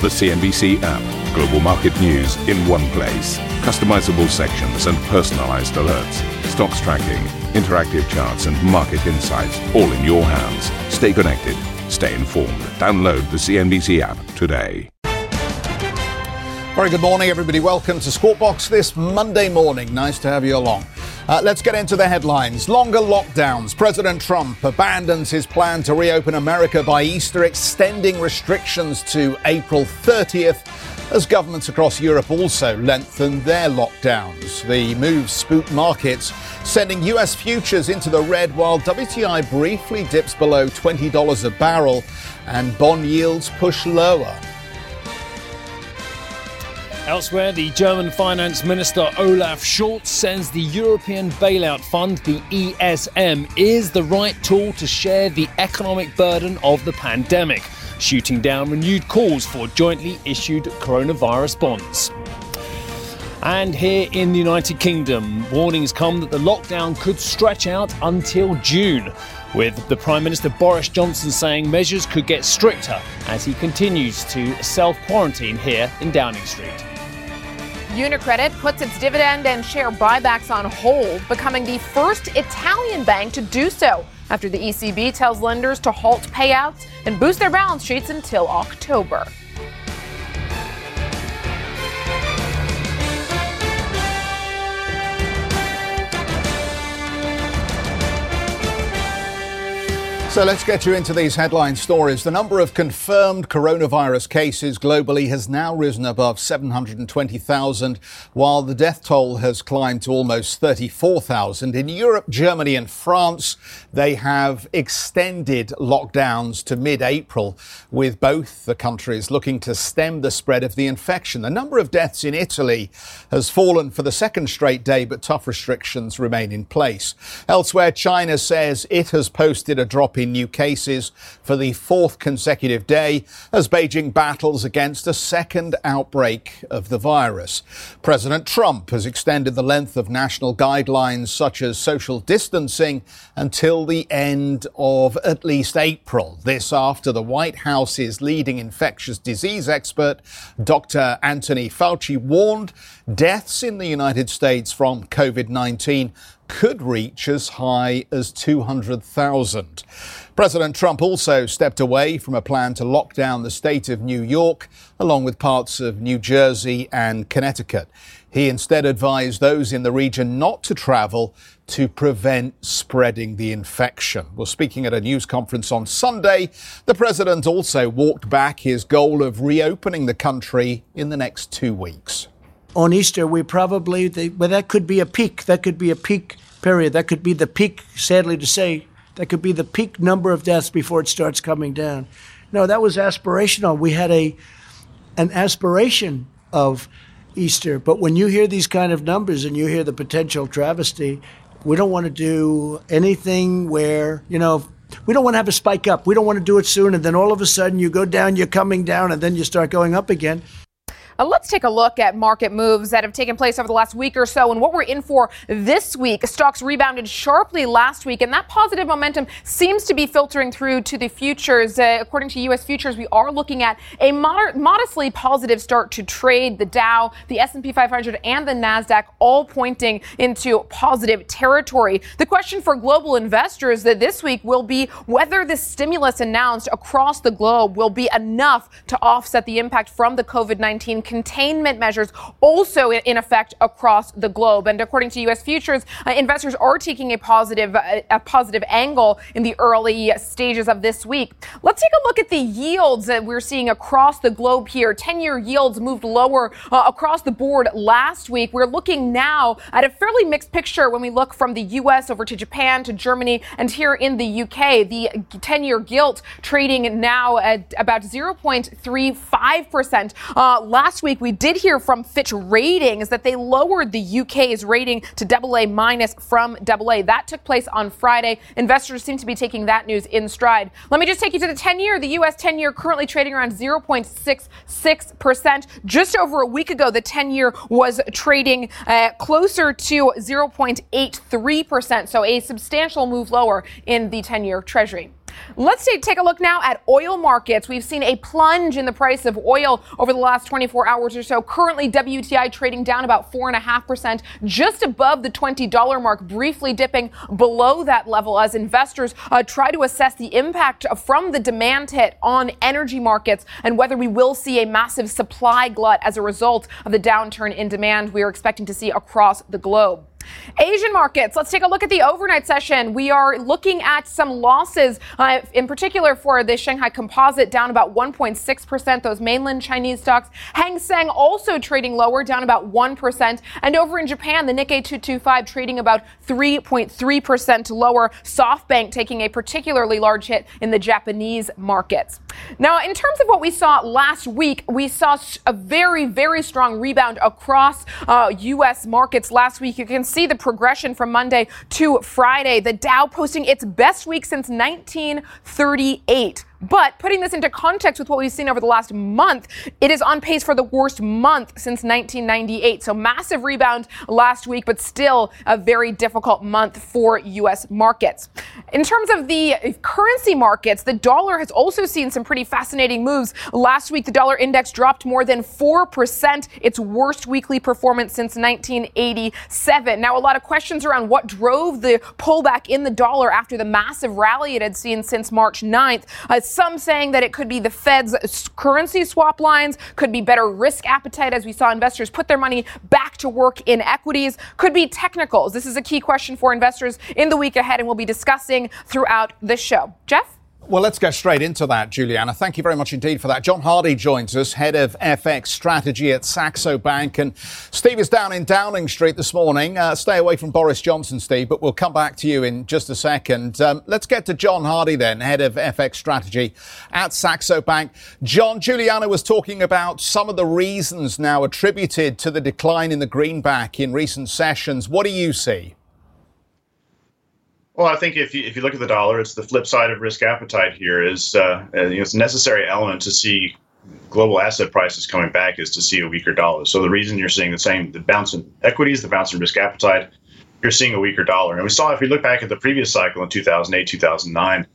The CNBC app. Global market news in one place. Customizable sections and personalized alerts. Stocks tracking, interactive charts, and market insights all in your hands. Stay connected. Stay informed. Download the CNBC app today. Very good morning, everybody. Welcome to Squawk Box this Monday morning. Nice to have you along. Uh, let's get into the headlines. Longer lockdowns. President Trump abandons his plan to reopen America by Easter, extending restrictions to April 30th as governments across Europe also lengthen their lockdowns. The move spooked markets, sending US futures into the red while WTI briefly dips below $20 a barrel and bond yields push lower. Elsewhere, the German Finance Minister Olaf Scholz says the European Bailout Fund, the ESM, is the right tool to share the economic burden of the pandemic, shooting down renewed calls for jointly issued coronavirus bonds. And here in the United Kingdom, warnings come that the lockdown could stretch out until June, with the Prime Minister Boris Johnson saying measures could get stricter as he continues to self quarantine here in Downing Street. UniCredit puts its dividend and share buybacks on hold, becoming the first Italian bank to do so after the ECB tells lenders to halt payouts and boost their balance sheets until October. So let's get you into these headline stories. The number of confirmed coronavirus cases globally has now risen above 720,000, while the death toll has climbed to almost 34,000. In Europe, Germany, and France, they have extended lockdowns to mid April, with both the countries looking to stem the spread of the infection. The number of deaths in Italy has fallen for the second straight day, but tough restrictions remain in place. Elsewhere, China says it has posted a drop in new cases for the fourth consecutive day as Beijing battles against a second outbreak of the virus. President Trump has extended the length of national guidelines such as social distancing until the end of at least April. This after the White House's leading infectious disease expert, Dr. Anthony Fauci, warned deaths in the United States from COVID 19 could reach as high as 200,000. President Trump also stepped away from a plan to lock down the state of New York, along with parts of New Jersey and Connecticut. He instead advised those in the region not to travel to prevent spreading the infection. Well, speaking at a news conference on Sunday, the president also walked back his goal of reopening the country in the next two weeks. On Easter, we probably, well, that could be a peak. That could be a peak period. That could be the peak, sadly to say, that could be the peak number of deaths before it starts coming down. No, that was aspirational. We had a an aspiration of Easter, but when you hear these kind of numbers and you hear the potential travesty, we don't want to do anything where you know we don't want to have a spike up. We don't want to do it soon, and then all of a sudden you go down, you're coming down, and then you start going up again. Uh, let's take a look at market moves that have taken place over the last week or so and what we're in for this week. Stocks rebounded sharply last week, and that positive momentum seems to be filtering through to the futures. Uh, according to U.S. futures, we are looking at a moder- modestly positive start to trade. The Dow, the S&P 500, and the Nasdaq all pointing into positive territory. The question for global investors that this week will be whether the stimulus announced across the globe will be enough to offset the impact from the COVID-19 containment measures also in effect across the globe. And according to U.S. futures, uh, investors are taking a positive, uh, a positive angle in the early stages of this week. Let's take a look at the yields that we're seeing across the globe here. 10-year yields moved lower uh, across the board last week. We're looking now at a fairly mixed picture when we look from the U.S. over to Japan to Germany and here in the U.K. The 10-year gilt trading now at about 0.35 percent. Uh, last last week we did hear from Fitch Ratings that they lowered the UK's rating to AA minus from AA. That took place on Friday. Investors seem to be taking that news in stride. Let me just take you to the 10 year. The US 10 year currently trading around 0.66%. Just over a week ago, the 10 year was trading uh, closer to 0.83%. So a substantial move lower in the 10 year treasury. Let's take a look now at oil markets. We've seen a plunge in the price of oil over the last 24 hours or so. Currently, WTI trading down about 4.5%, just above the $20 mark, briefly dipping below that level as investors uh, try to assess the impact from the demand hit on energy markets and whether we will see a massive supply glut as a result of the downturn in demand we are expecting to see across the globe. Asian markets, let's take a look at the overnight session. We are looking at some losses, uh, in particular for the Shanghai Composite, down about 1.6%. Those mainland Chinese stocks. Hang Seng also trading lower, down about 1%. And over in Japan, the Nikkei 225 trading about 3.3% lower. SoftBank taking a particularly large hit in the Japanese markets. Now, in terms of what we saw last week, we saw a very, very strong rebound across uh, U.S. markets last week. You can see the progression from Monday to Friday. The Dow posting its best week since 1938. But putting this into context with what we've seen over the last month, it is on pace for the worst month since 1998. So massive rebound last week, but still a very difficult month for U.S. markets. In terms of the currency markets, the dollar has also seen some pretty fascinating moves. Last week, the dollar index dropped more than 4%, its worst weekly performance since 1987. Now, a lot of questions around what drove the pullback in the dollar after the massive rally it had seen since March 9th. Uh, some saying that it could be the Fed's currency swap lines, could be better risk appetite as we saw investors put their money back to work in equities, could be technicals. This is a key question for investors in the week ahead, and we'll be discussing throughout the show. Geoff? Well, let's get straight into that, Julianna. Thank you very much indeed for that. John Hardy joins us, head of FX strategy at Saxo Bank. And Steve is down in Downing Street this morning. Uh, stay away from Boris Johnson, Steve, but we'll come back to you in just a second. Um, let's get to John Hardy then, head of FX strategy at Saxo Bank. John, Julianna was talking about some of the reasons now attributed to the decline in the greenback in recent sessions. What do you see? Well, I think if you, if you look at the dollar, it's the flip side of risk appetite here. Is uh, it's a necessary element to see global asset prices coming back is to see a weaker dollar. So the reason you're seeing the same the bounce in equities, the bounce in risk appetite, you're seeing a weaker dollar. And we saw if we look back at the previous cycle in 2008, 2009,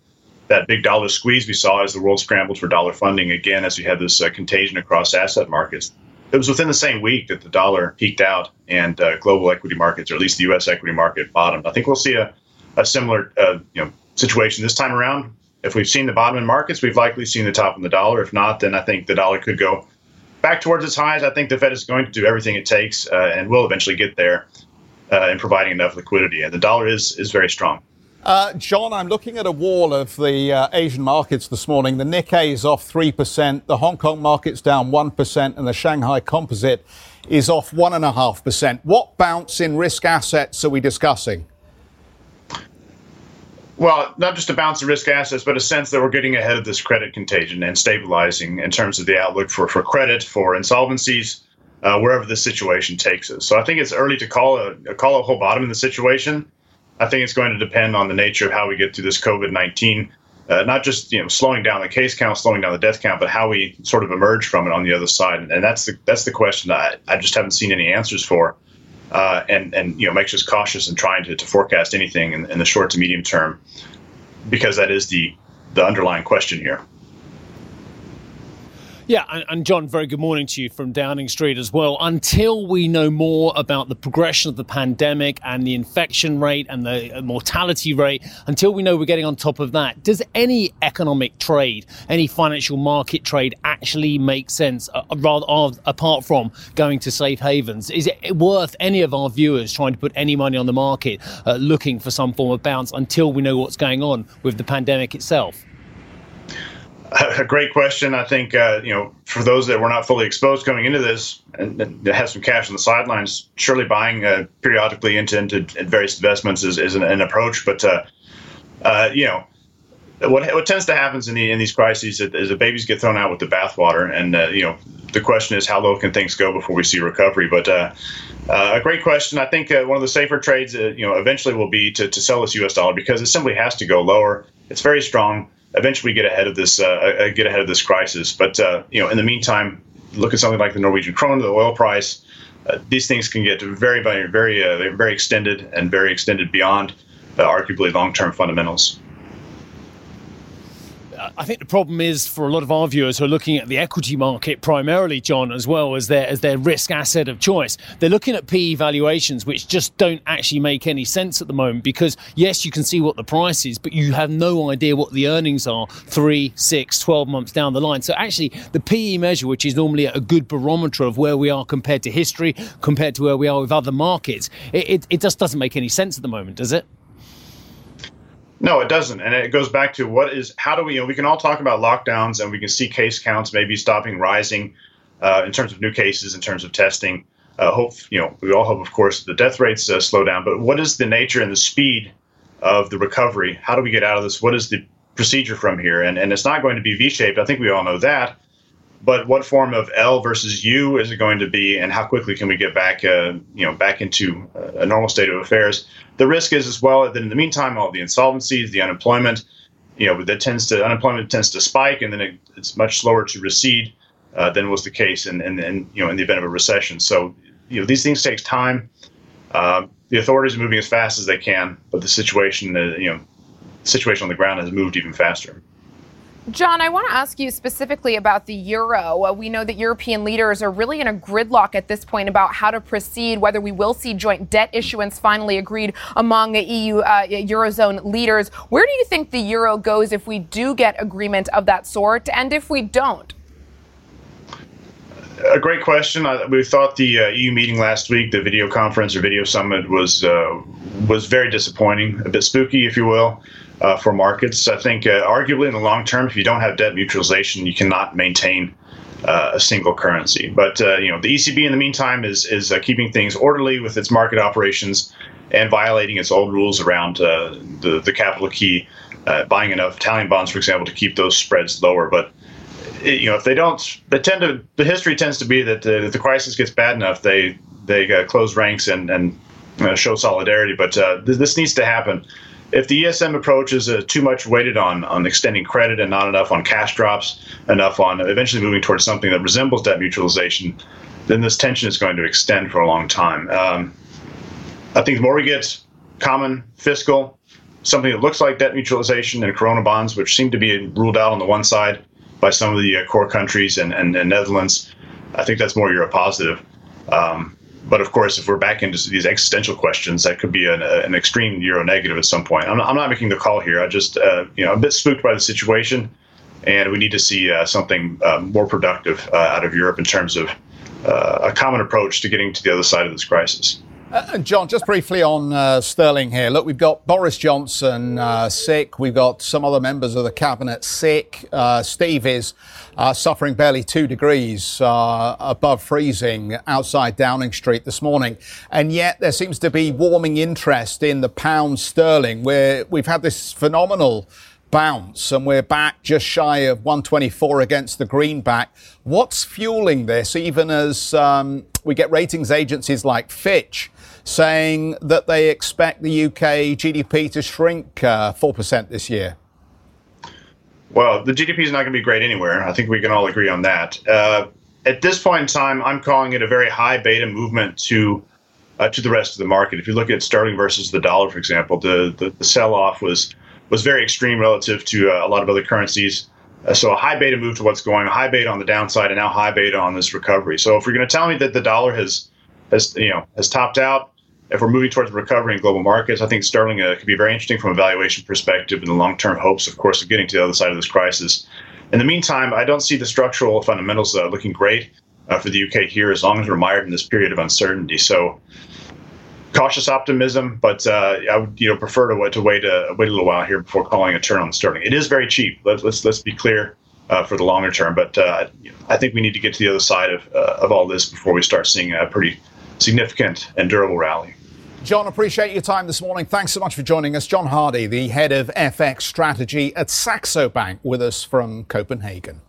that big dollar squeeze we saw as the world scrambled for dollar funding again as we had this uh, contagion across asset markets. It was within the same week that the dollar peaked out and uh, global equity markets, or at least the U.S. equity market, bottomed. I think we'll see a a similar uh, you know situation this time around. If we've seen the bottom in markets, we've likely seen the top in the dollar. If not, then I think the dollar could go back towards its highs. I think the Fed is going to do everything it takes uh, and will eventually get there uh, in providing enough liquidity. And the dollar is is very strong. Uh, John, I'm looking at a wall of the uh, Asian markets this morning. The Nikkei is off 3%, the Hong Kong market's down 1%, and the Shanghai Composite is off 1.5%. What bounce in risk assets are we discussing? Well, not just a bounce of risk assets, but a sense that we're getting ahead of this credit contagion and stabilizing in terms of the outlook for, for credit, for insolvencies, uh, wherever the situation takes us. So I think it's early to call a, call a whole bottom in the situation. I think it's going to depend on the nature of how we get through this COVID 19, uh, not just you know slowing down the case count, slowing down the death count, but how we sort of emerge from it on the other side. And, that's the that's the question I, I just haven't seen any answers for uh, and and you know makes us cautious in trying to, to forecast anything in, in the short to medium term, because that is the the underlying question here. Yeah, and, John, very good morning to you from Downing Street as well. Until we know more about the progression of the pandemic and the infection rate and the mortality rate, until we know we're getting on top of that, does any economic trade, any financial market trade actually make sense, uh, rather uh, apart from going to safe havens? Is it worth any of our viewers trying to put any money on the market uh, looking for some form of bounce until we know what's going on with the pandemic itself? a great question. I think uh, you know for those that were not fully exposed coming into this and, and have some cash on the sidelines, surely buying uh, periodically into, into various investments is, is an, an approach. But uh, uh you know what what tends to happen in the in these crises is that babies get thrown out with the bathwater, and uh, you know the question is how low can things go before we see recovery. But uh, a great question. I think one of the safer trades, you know, eventually will be to, to sell this U.S. dollar because it simply has to go lower. It's very strong eventually get ahead of this uh, uh, get ahead of this crisis. But uh, you know, in the meantime, look at something like the Norwegian krone, the oil price. Uh, these things can get very, very, very, uh, very extended and very extended beyond uh, arguably long-term fundamentals. I think the problem is for a lot of our viewers who are looking at the equity market primarily, John, as well as their as their risk asset of choice. They're looking at PE valuations, which just don't actually make any sense at the moment because yes, you can see what the price is, but you have no idea what the earnings are three, six, 12 months down the line. So actually, the PE measure, which is normally a good barometer of where we are compared to history, compared to where we are with other markets, it, it, it just doesn't make any sense at the moment, does it? No, it doesn't, and it goes back to what is how do we? You know, we can all talk about lockdowns, and we can see case counts maybe stopping rising uh, in terms of new cases, in terms of testing. Uh, hope you know we all hope, of course, the death rates uh, slow down. But what is the nature and the speed of the recovery? How do we get out of this? What is the procedure from here? And and it's not going to be V-shaped. I think we all know that but what form of L versus U is it going to be, and how quickly can we get back, uh, you know, back into a normal state of affairs? The risk is as well that in the meantime, all the insolvencies, the unemployment, you know, that tends to unemployment tends to spike, and then it, it's much slower to recede uh, than was the case in, in, in, you know in the event of a recession. So you know these things takes time. Uh, the authorities are moving as fast as they can, but the situation, uh, you know, situation on the ground has moved even faster. John, I want to ask you specifically about the euro. Uh, we know that European leaders are really in a gridlock at this point about how to proceed, whether we will see joint debt issuance finally agreed among EU uh, eurozone leaders. Where do you think the euro goes if we do get agreement of that sort, and if we don't? A great question. we thought the uh, EU meeting last week, the video conference or video summit, was uh, was very disappointing, a bit spooky, if you will uh, for markets. I think, uh, arguably, in the long term, if you don't have debt mutualization, you cannot maintain uh, a single currency. But uh, you know, the ECB in the meantime is is uh, keeping things orderly with its market operations and violating its old rules around uh, the the capital key, buying enough Italian bonds, for example, to keep those spreads lower. But you know, if they don't, they tend to. The history tends to be that if the crisis gets bad enough, they they close ranks and and show solidarity. But this needs to happen if the ESM approach is uh, too much weighted on on extending credit and not enough on cash drops, enough on eventually moving towards something that resembles debt mutualization, then this tension is going to extend for a long time. Um, I think the more we get common fiscal, something that looks like debt mutualization and Corona bonds, which seem to be ruled out on the one side by some of the uh, core countries and, and, and, Netherlands, I think that's more Euro positive. Um, but of course, if we're back into these existential questions, that could be an, an extreme euro negative at some point. I'm not, I'm not making the call here. I just, uh, you know, a bit spooked by the situation, and we need to see uh, something uh, more productive uh, out of Europe in terms of uh, a common approach to getting to the other side of this crisis. Uh, John, just briefly on uh, sterling here. Look, we've got Boris Johnson uh, sick. We've got some other members of the cabinet sick. Uh, Steve is uh, suffering barely two degrees above freezing outside Downing Street this morning. And yet there seems to be warming interest in the pound sterling, where we've had this phenomenal bounce and we're back just shy of 124 against the greenback. What's fueling this, even as um, we get ratings agencies like Fitch saying that they expect the UK GDP to shrink uh, 4% this year? Well, the GDP is not going to be great anywhere. I think we can all agree on that. Uh, at this point in time, I'm calling it a very high beta movement to uh, to the rest of the market. If you look at sterling versus the dollar, for example, the the, the sell off was was very extreme relative to uh, a lot of other currencies. Uh, so a high beta move to what's going, high beta on the downside, and now high beta on this recovery. So if you're going to tell me that the dollar has has you know has topped out, if we're moving towards recovery in global markets, I think sterling uh, could be very interesting from a valuation perspective and the long term hopes, of course, of getting to the other side of this crisis. In the meantime, I don't see the structural fundamentals uh, looking great uh, for the UK here as long as we're mired in this period of uncertainty. So, cautious optimism, but uh, I would you know prefer to, to wait a wait a little while here before calling a turn on sterling. It is very cheap. Let, let's let's be clear. Uh, for the longer term, but uh, I think we need to get to the other side of, of all this before we start seeing a pretty significant and durable rally. John, appreciate your time this morning. Thanks so much for joining us. John Hardy, the head of FX strategy at Saxo Bank, with us from Copenhagen.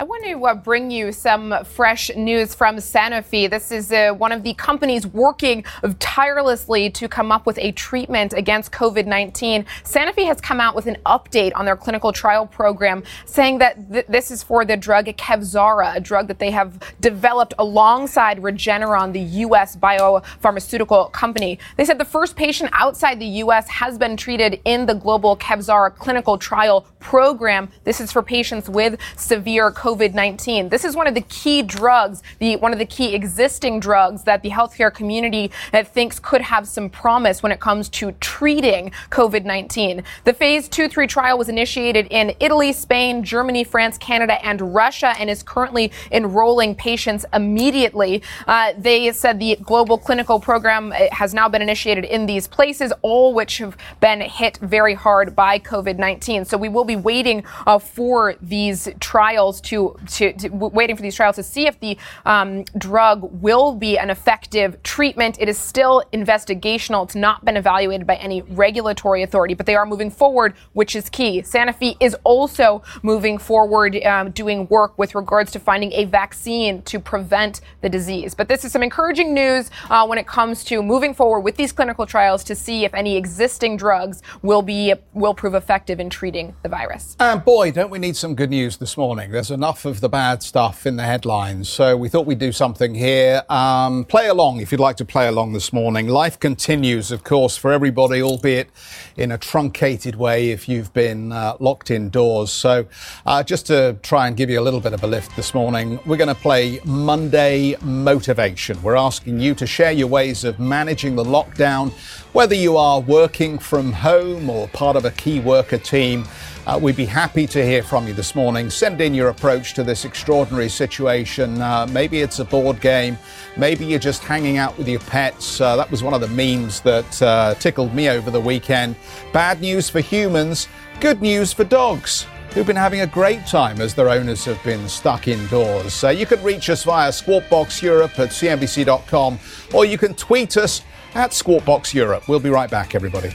I want to uh, bring you some fresh news from Sanofi. This is uh, one of the companies working tirelessly to come up with a treatment against COVID 19. Sanofi has come out with an update on their clinical trial program saying that th- this is for the drug Kevzara, a drug that they have developed alongside Regeneron, the U.S. biopharmaceutical company. They said the first patient outside the U.S. has been treated in the global Kevzara clinical trial program. This is for patients with severe COVID 19. This is one of the key drugs, the, one of the key existing drugs that the healthcare community uh, thinks could have some promise when it comes to treating COVID 19. The phase 2 3 trial was initiated in Italy, Spain, Germany, France, Canada, and Russia and is currently enrolling patients immediately. Uh, they said the global clinical program uh, has now been initiated in these places, all which have been hit very hard by COVID 19. So we will be waiting uh, for these trials to to, to, waiting for these trials to see if the um, drug will be an effective treatment. It is still investigational. It's not been evaluated by any regulatory authority, but they are moving forward, which is key. Sanofi is also moving forward, um, doing work with regards to finding a vaccine to prevent the disease. But this is some encouraging news uh, when it comes to moving forward with these clinical trials to see if any existing drugs will be will prove effective in treating the virus. And boy, don't we need some good news this morning? There's enough of the bad stuff in the headlines. So we thought we'd do something here. Um, play along if you'd like to play along this morning. Life continues, of course, for everybody, albeit in a truncated way if you've been uh, locked indoors. So uh, just to try and give you a little bit of a lift this morning, we're going to play Monday Motivation. We're asking you to share your ways of managing the lockdown, whether you are working from home or part of a key worker team. Uh, we'd be happy to hear from you this morning. Send in your approach to this extraordinary situation. Uh, maybe it's a board game. Maybe you're just hanging out with your pets. Uh, that was one of the memes that uh, tickled me over the weekend. Bad news for humans, good news for dogs who've been having a great time as their owners have been stuck indoors. Uh, you can reach us via Squawk Box Europe at cnbc.com or you can tweet us at Squawk Box Europe. We'll be right back, everybody.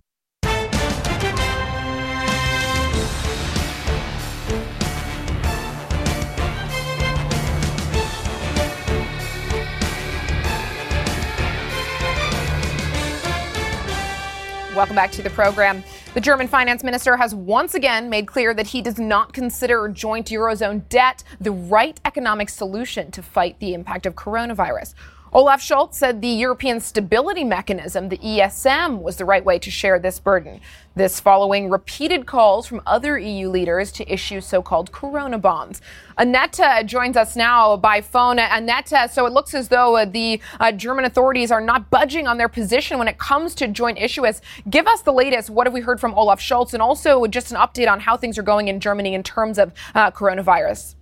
Welcome back to the program. The German finance minister has once again made clear that he does not consider joint Eurozone debt the right economic solution to fight the impact of coronavirus. Olaf Scholz said the European Stability Mechanism, the ESM, was the right way to share this burden. This following repeated calls from other EU leaders to issue so called corona bonds. Annette joins us now by phone. Annette, so it looks as though uh, the uh, German authorities are not budging on their position when it comes to joint issuance. Give us the latest. What have we heard from Olaf Scholz? And also just an update on how things are going in Germany in terms of uh, coronavirus.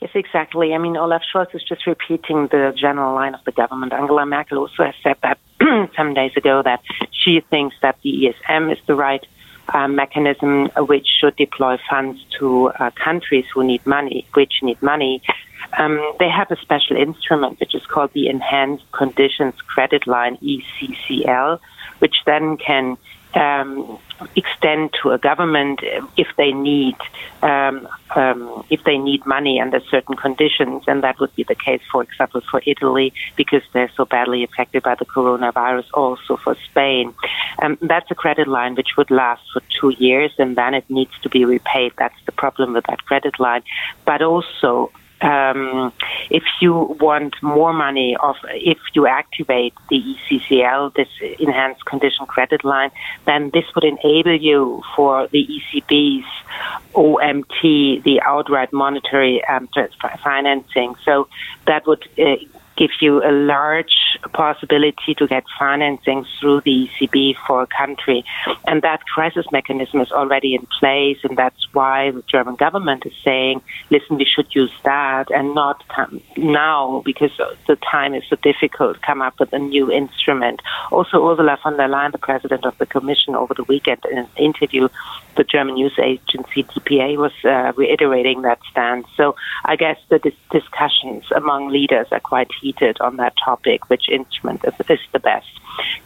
Yes, exactly. I mean, Olaf Scholz is just repeating the general line of the government. Angela Merkel also has said that some days ago that she thinks that the ESM is the right uh, mechanism which should deploy funds to uh, countries who need money, which need money. Um, they have a special instrument which is called the Enhanced Conditions Credit Line (ECCL), which then can um, extend to a government if they need um, um, if they need money under certain conditions, and that would be the case, for example, for Italy because they're so badly affected by the coronavirus. Also for Spain, um, that's a credit line which would last for two years, and then it needs to be repaid. That's the problem with that credit line, but also um, if you want more money, of if you activate the ECCL, this enhanced condition credit line, then this would enable you for the ECB's OMT, the outright monetary um, financing. So that would uh, give you a large possibility to get financing through the ECB for a country. And that crisis mechanism is already in place, and that's why the German government is saying, listen, we should use that and not now because the time is so difficult, come up with a new instrument. Also, Ursula von der Leyen, the president of the Commission, over the weekend in an interview, the German news agency DPA was uh, reiterating that stance. So I guess the dis- discussions among leaders are quite heated on that topic, which instrument is, is the best.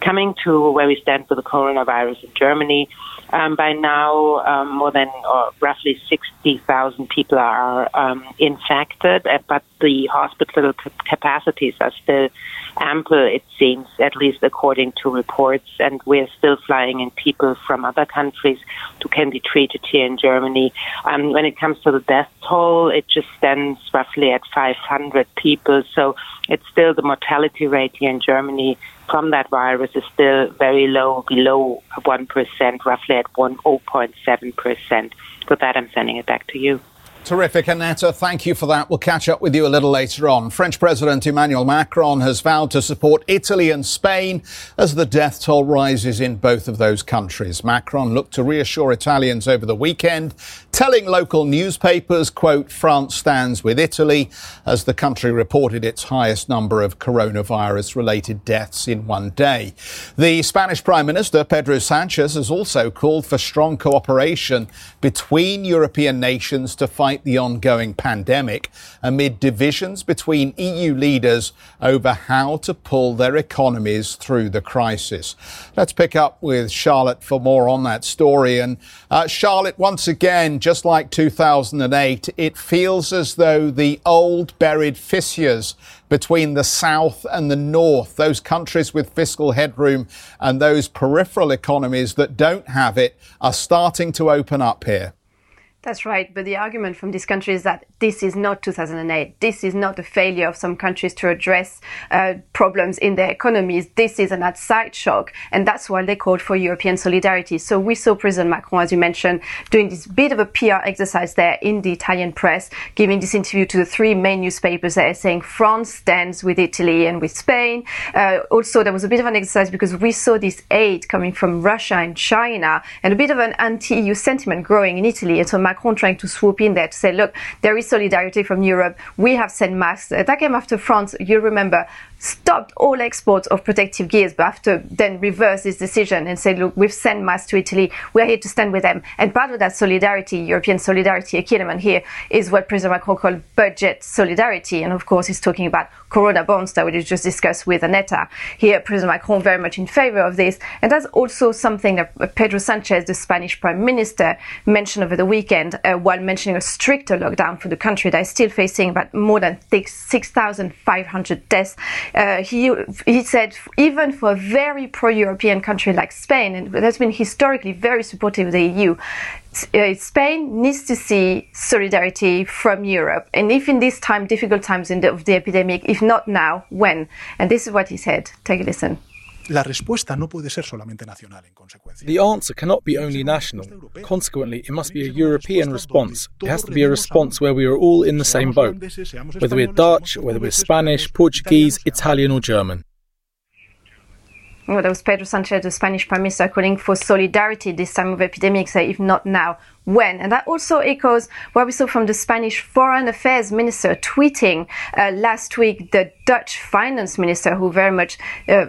Coming to where we stand with the coronavirus in Germany, um, by now, um, more than uh, roughly 60,000 people are um, infected, uh, but the hospital capacities are still ample, it seems, at least according to reports. And we're still flying in people from other countries who can be treated here in Germany. Um, when it comes to the death toll, it just stands roughly at 500 people. So it's still the mortality rate here in Germany from that virus is still very low, below 1%, roughly at 0.7%. With that, I'm sending it back to you. Terrific, Annetta. Thank you for that. We'll catch up with you a little later on. French President Emmanuel Macron has vowed to support Italy and Spain as the death toll rises in both of those countries. Macron looked to reassure Italians over the weekend, telling local newspapers, quote, France stands with Italy as the country reported its highest number of coronavirus related deaths in one day. The Spanish Prime Minister, Pedro Sanchez, has also called for strong cooperation between European nations to fight the ongoing pandemic amid divisions between EU leaders over how to pull their economies through the crisis. Let's pick up with Charlotte for more on that story. And uh, Charlotte, once again, just like 2008, it feels as though the old buried fissures between the South and the North, those countries with fiscal headroom and those peripheral economies that don't have it, are starting to open up here. That's right. But the argument from this country is that this is not 2008. This is not a failure of some countries to address uh, problems in their economies. This is an outside shock. And that's why they called for European solidarity. So we saw President Macron, as you mentioned, doing this bit of a PR exercise there in the Italian press, giving this interview to the three main newspapers there saying France stands with Italy and with Spain. Uh, also, there was a bit of an exercise because we saw this aid coming from Russia and China and a bit of an anti-EU sentiment growing in Italy. And so Macron trying to swoop in there to say, look, there is solidarity from Europe. We have sent masks. That came after France, you remember, stopped all exports of protective gears, but after then reversed this decision and said, look, we've sent masks to Italy. We're here to stand with them. And part of that solidarity, European solidarity, a key element here is what President Macron called budget solidarity. And of course, he's talking about Corona bonds that we just discussed with Annetta. Here, President Macron very much in favor of this. And that's also something that Pedro Sanchez, the Spanish prime minister, mentioned over the weekend uh, while mentioning a stricter lockdown for the country that is still facing about more than 6,500 deaths uh, he he said even for a very pro-European country like Spain, and that's been historically very supportive of the EU, uh, Spain needs to see solidarity from Europe. And if in this time, difficult times in the, of the epidemic, if not now, when? And this is what he said. Take a listen. La respuesta no puede ser solamente nacional en consecuencia. The answer cannot be only national. Consequently, it must be a European response. It has to be a response where we are all in the same boat, whether we're Dutch, whether we're Spanish, Portuguese, Italian, or German. Well, that was Pedro Sanchez, the Spanish Prime Minister, calling for solidarity this time of epidemics, uh, if not now, when. And that also echoes what we saw from the Spanish Foreign Affairs Minister tweeting uh, last week the Dutch Finance Minister, who very much uh,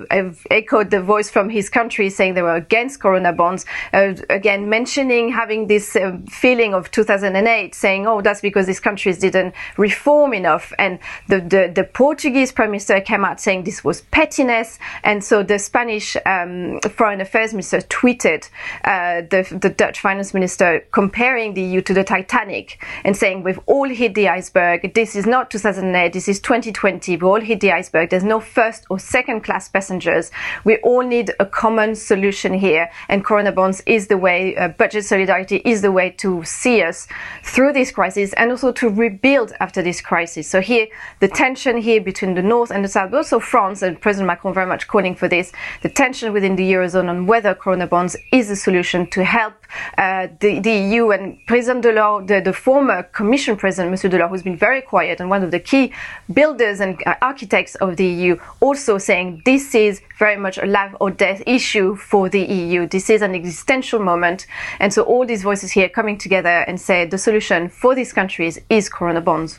echoed the voice from his country, saying they were against Corona bonds. Uh, again, mentioning having this uh, feeling of 2008, saying, oh, that's because these countries didn't reform enough. And the, the, the Portuguese Prime Minister came out saying this was pettiness. And so the Spanish um, Foreign Affairs Minister tweeted uh, the, the Dutch Finance Minister comparing the EU to the Titanic and saying we've all hit the iceberg. This is not 2008. This is 2020. We all hit the iceberg. There's no first or second class passengers. We all need a common solution here. And Corona bonds is the way, uh, budget solidarity is the way to see us through this crisis and also to rebuild after this crisis. So here, the tension here between the North and the South, but also France and President Macron very much calling for this, the tension within the Eurozone on whether Corona bonds is a solution to help uh, the, the EU EU and President Delors, the, the former Commission President, Monsieur Delors, who's been very quiet and one of the key builders and uh, architects of the EU, also saying this is very much a life or death issue for the EU. This is an existential moment. And so all these voices here coming together and say the solution for these countries is Corona bonds.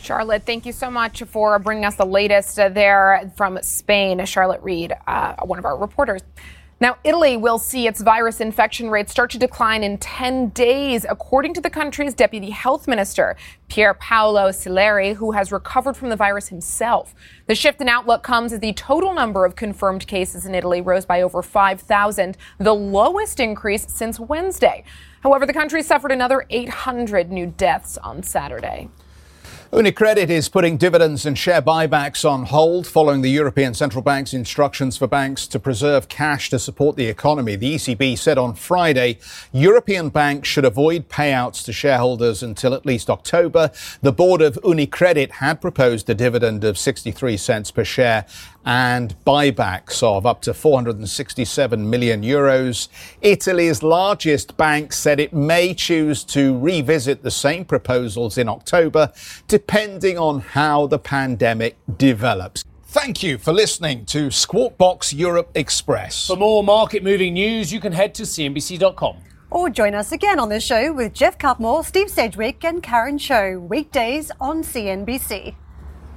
Charlotte, thank you so much for bringing us the latest uh, there from Spain. Charlotte Reed, uh, one of our reporters. Now, Italy will see its virus infection rate start to decline in 10 days, according to the country's deputy health minister, Pier Paolo Sileri, who has recovered from the virus himself. The shift in outlook comes as the total number of confirmed cases in Italy rose by over 5,000, the lowest increase since Wednesday. However, the country suffered another 800 new deaths on Saturday. UniCredit is putting dividends and share buybacks on hold following the European Central Bank's instructions for banks to preserve cash to support the economy. The ECB said on Friday European banks should avoid payouts to shareholders until at least October. The board of UniCredit had proposed a dividend of 63 cents per share and buybacks of up to 467 million euros. Italy's largest bank said it may choose to revisit the same proposals in October, depending on how the pandemic develops. Thank you for listening to Squawk Box Europe Express. For more market moving news, you can head to CNBC.com. Or join us again on the show with Geoff Cutmore, Steve Sedgwick, and Karen Tso, weekdays on CNBC.